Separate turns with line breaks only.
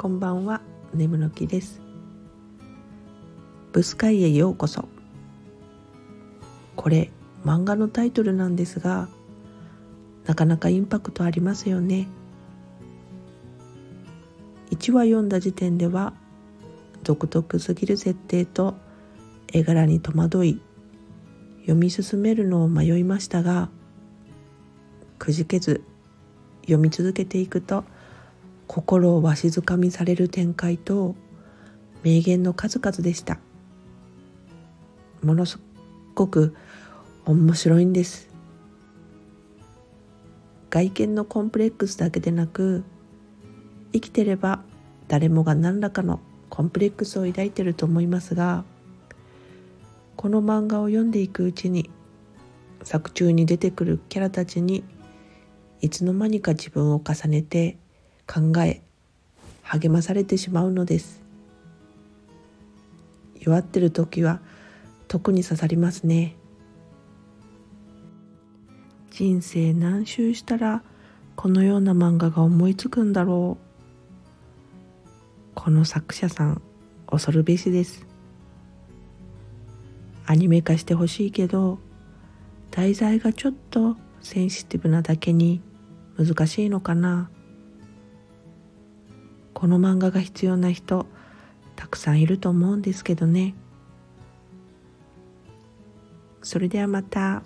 こんばんは。眠の木です。ブスカイへようこそ。これ漫画のタイトルなんですがなかなかインパクトありますよね。1話読んだ時点では独特すぎる設定と絵柄に戸惑い読み進めるのを迷いましたがくじけず読み続けていくと心をわしづかみされる展開と名言の数々でした。ものすごく面白いんです。外見のコンプレックスだけでなく生きてれば誰もが何らかのコンプレックスを抱いてると思いますがこの漫画を読んでいくうちに作中に出てくるキャラたちにいつの間にか自分を重ねて考え励まされてしまうのです。弱ってる時は特に刺さりますね。人生何周したらこのような漫画が思いつくんだろう。この作者さん恐るべしです。アニメ化してほしいけど題材がちょっとセンシティブなだけに難しいのかな。この漫画が必要な人たくさんいると思うんですけどねそれではまた。